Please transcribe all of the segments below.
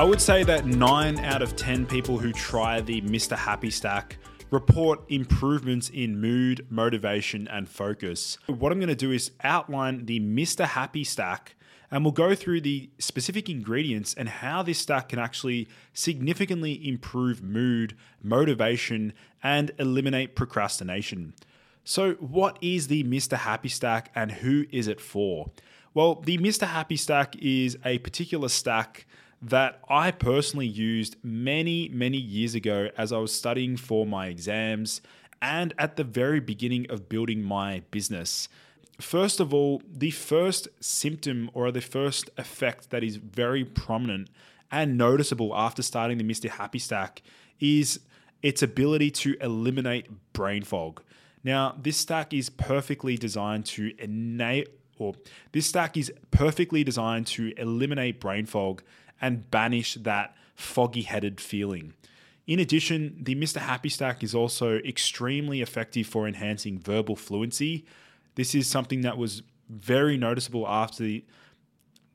I would say that 9 out of 10 people who try the Mr. Happy Stack report improvements in mood, motivation, and focus. What I'm going to do is outline the Mr. Happy Stack and we'll go through the specific ingredients and how this stack can actually significantly improve mood, motivation, and eliminate procrastination. So, what is the Mr. Happy Stack and who is it for? Well, the Mr. Happy Stack is a particular stack that I personally used many, many years ago as I was studying for my exams and at the very beginning of building my business. First of all, the first symptom or the first effect that is very prominent and noticeable after starting the Mr. Happy Stack is its ability to eliminate brain fog. Now, this stack is perfectly designed to enable or this stack is perfectly designed to eliminate brain fog and banish that foggy headed feeling. In addition, the Mr. Happy Stack is also extremely effective for enhancing verbal fluency. This is something that was very noticeable after the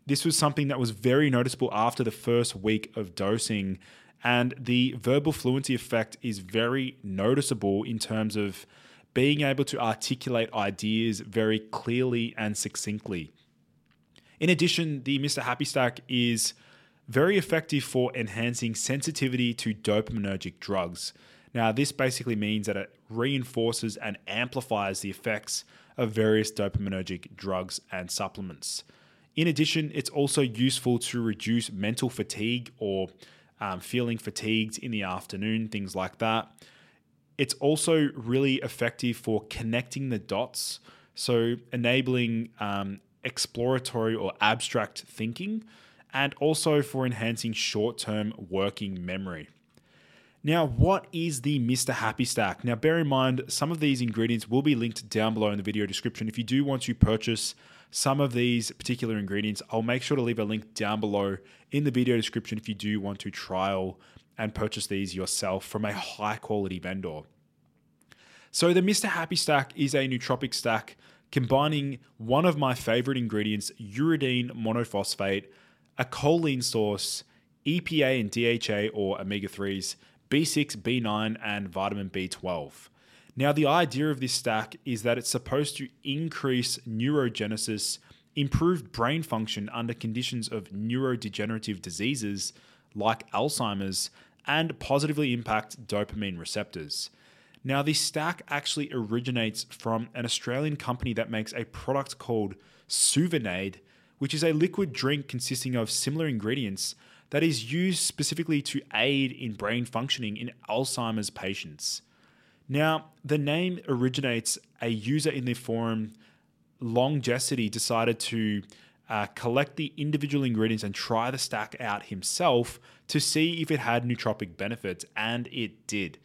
this was something that was very noticeable after the first week of dosing and the verbal fluency effect is very noticeable in terms of being able to articulate ideas very clearly and succinctly. In addition, the Mr. Happy Stack is very effective for enhancing sensitivity to dopaminergic drugs. Now, this basically means that it reinforces and amplifies the effects of various dopaminergic drugs and supplements. In addition, it's also useful to reduce mental fatigue or um, feeling fatigued in the afternoon, things like that. It's also really effective for connecting the dots, so enabling um, exploratory or abstract thinking and also for enhancing short term working memory. Now, what is the Mr. Happy Stack? Now, bear in mind, some of these ingredients will be linked down below in the video description. If you do want to purchase some of these particular ingredients, I'll make sure to leave a link down below in the video description if you do want to trial and purchase these yourself from a high quality vendor. So, the Mr. Happy Stack is a nootropic stack combining one of my favorite ingredients, uridine monophosphate a choline source, EPA and DHA or omega 3s, B6, B9, and vitamin B12. Now, the idea of this stack is that it's supposed to increase neurogenesis, improve brain function under conditions of neurodegenerative diseases like Alzheimer's, and positively impact dopamine receptors. Now, this stack actually originates from an Australian company that makes a product called Souvenaid, which is a liquid drink consisting of similar ingredients that is used specifically to aid in brain functioning in Alzheimer's patients. Now, the name originates a user in the forum, Longecity, decided to uh, collect the individual ingredients and try the stack out himself to see if it had nootropic benefits, and it did.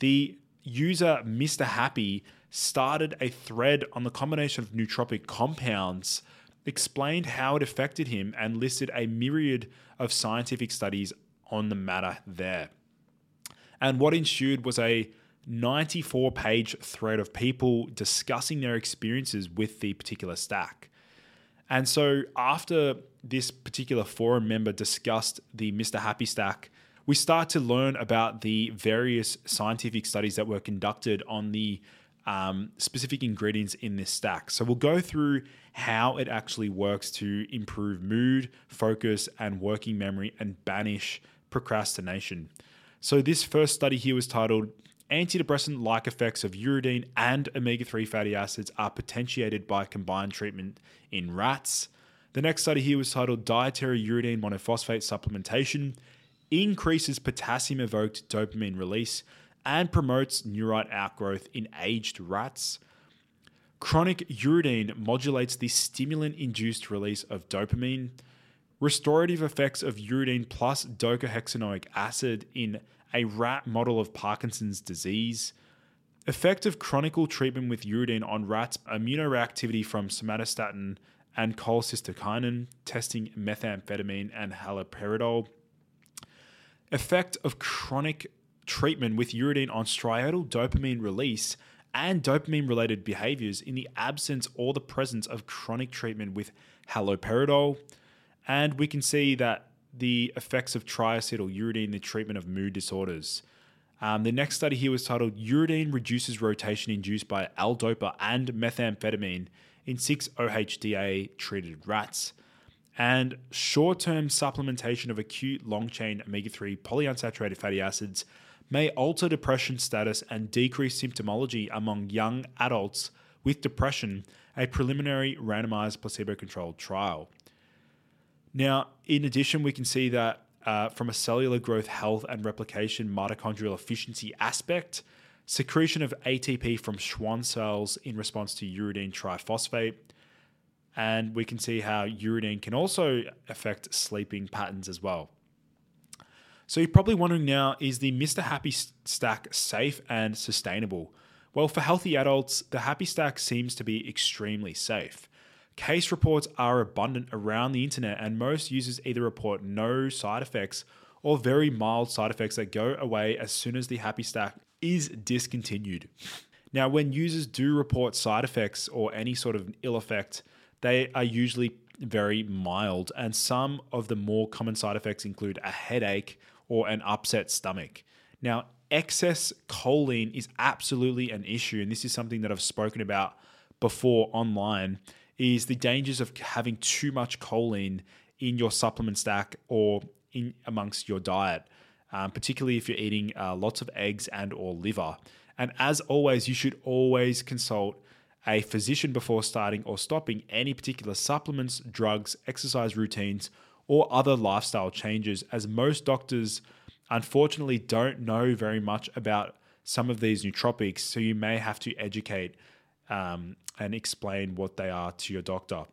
The user, Mr. Happy, started a thread on the combination of nootropic compounds, explained how it affected him, and listed a myriad of scientific studies on the matter there. And what ensued was a 94 page thread of people discussing their experiences with the particular stack. And so, after this particular forum member discussed the Mr. Happy stack, we start to learn about the various scientific studies that were conducted on the um, specific ingredients in this stack. So, we'll go through how it actually works to improve mood, focus, and working memory and banish procrastination. So, this first study here was titled Antidepressant like effects of uridine and omega 3 fatty acids are potentiated by combined treatment in rats. The next study here was titled Dietary Uridine Monophosphate Supplementation Increases Potassium Evoked Dopamine Release and Promotes Neurite Outgrowth in Aged Rats. Chronic uridine modulates the stimulant induced release of dopamine. Restorative effects of uridine plus docosahexaenoic acid in a rat model of Parkinson's disease. Effect of chronic treatment with uridine on rats, immunoreactivity from somatostatin and cholecystokinin, testing methamphetamine and haloperidol. Effect of chronic treatment with uridine on striatal dopamine release and dopamine related behaviors in the absence or the presence of chronic treatment with haloperidol. And we can see that the effects of triacetyl uridine in the treatment of mood disorders. Um, the next study here was titled Uridine Reduces Rotation Induced by L-Dopa and Methamphetamine in 6 OHDA treated rats. And short term supplementation of acute long chain omega 3 polyunsaturated fatty acids may alter depression status and decrease symptomology among young adults with depression, a preliminary randomized placebo controlled trial. Now, in addition, we can see that uh, from a cellular growth, health, and replication mitochondrial efficiency aspect, secretion of ATP from Schwann cells in response to uridine triphosphate. And we can see how uridine can also affect sleeping patterns as well. So you're probably wondering now is the Mr. Happy Stack safe and sustainable? Well, for healthy adults, the Happy Stack seems to be extremely safe. Case reports are abundant around the internet, and most users either report no side effects or very mild side effects that go away as soon as the Happy Stack is discontinued. Now, when users do report side effects or any sort of ill effect, they are usually very mild, and some of the more common side effects include a headache or an upset stomach. Now, excess choline is absolutely an issue, and this is something that I've spoken about before online is the dangers of having too much choline in your supplement stack or in amongst your diet, um, particularly if you're eating uh, lots of eggs and or liver. And as always, you should always consult a physician before starting or stopping any particular supplements, drugs, exercise routines, or other lifestyle changes, as most doctors unfortunately don't know very much about some of these nootropics. So you may have to educate um, and explain what they are to your doctor.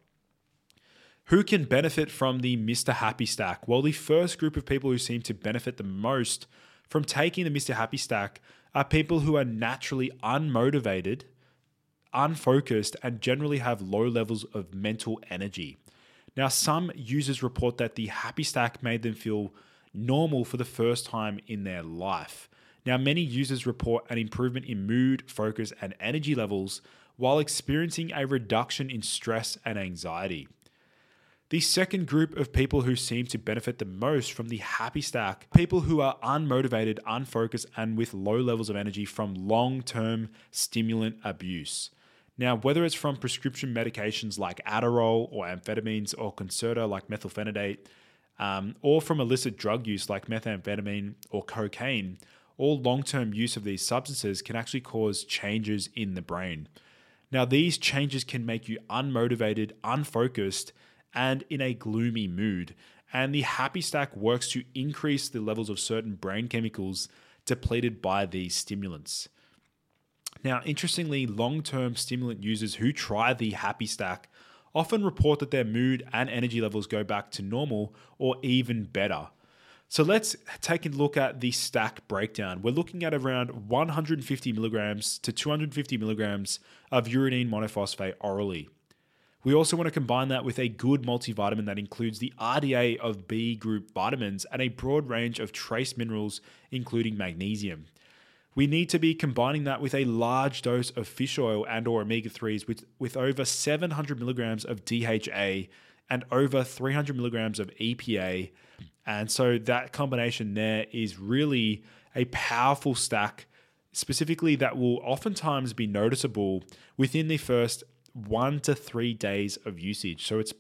Who can benefit from the Mr. Happy Stack? Well, the first group of people who seem to benefit the most from taking the Mr. Happy Stack are people who are naturally unmotivated, unfocused, and generally have low levels of mental energy. Now, some users report that the Happy Stack made them feel normal for the first time in their life. Now, many users report an improvement in mood, focus, and energy levels while experiencing a reduction in stress and anxiety. The second group of people who seem to benefit the most from the happy stack, people who are unmotivated, unfocused, and with low levels of energy from long term stimulant abuse. Now, whether it's from prescription medications like Adderall or amphetamines or Concerta like methylphenidate, um, or from illicit drug use like methamphetamine or cocaine, all long term use of these substances can actually cause changes in the brain. Now, these changes can make you unmotivated, unfocused, and in a gloomy mood. And the Happy Stack works to increase the levels of certain brain chemicals depleted by these stimulants. Now, interestingly, long term stimulant users who try the Happy Stack often report that their mood and energy levels go back to normal or even better. So let's take a look at the stack breakdown. We're looking at around 150 milligrams to 250 milligrams of uridine monophosphate orally. We also want to combine that with a good multivitamin that includes the RDA of B group vitamins and a broad range of trace minerals, including magnesium. We need to be combining that with a large dose of fish oil and or omega-3s with, with over 700 milligrams of DHA and over 300 milligrams of EPA. And so that combination there is really a powerful stack, specifically that will oftentimes be noticeable within the first one to three days of usage. So it's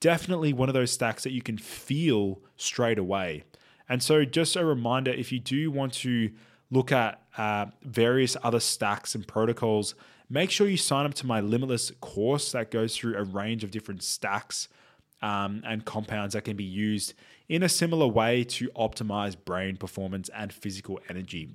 definitely one of those stacks that you can feel straight away. And so, just a reminder if you do want to look at uh, various other stacks and protocols, make sure you sign up to my Limitless course that goes through a range of different stacks um, and compounds that can be used in a similar way to optimize brain performance and physical energy.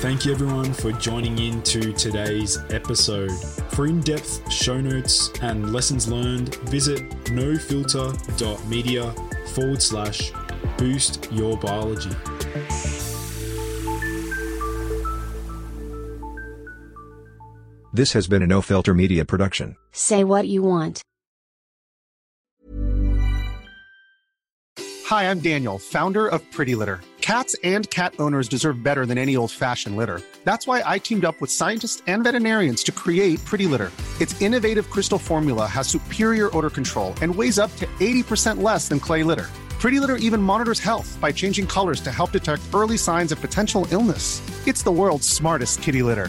Thank you everyone for joining in to today's episode. For in depth show notes and lessons learned, visit nofilter.media forward slash boost your biology. This has been a No Filter Media production. Say what you want. Hi, I'm Daniel, founder of Pretty Litter. Cats and cat owners deserve better than any old fashioned litter. That's why I teamed up with scientists and veterinarians to create Pretty Litter. Its innovative crystal formula has superior odor control and weighs up to 80% less than clay litter. Pretty Litter even monitors health by changing colors to help detect early signs of potential illness. It's the world's smartest kitty litter.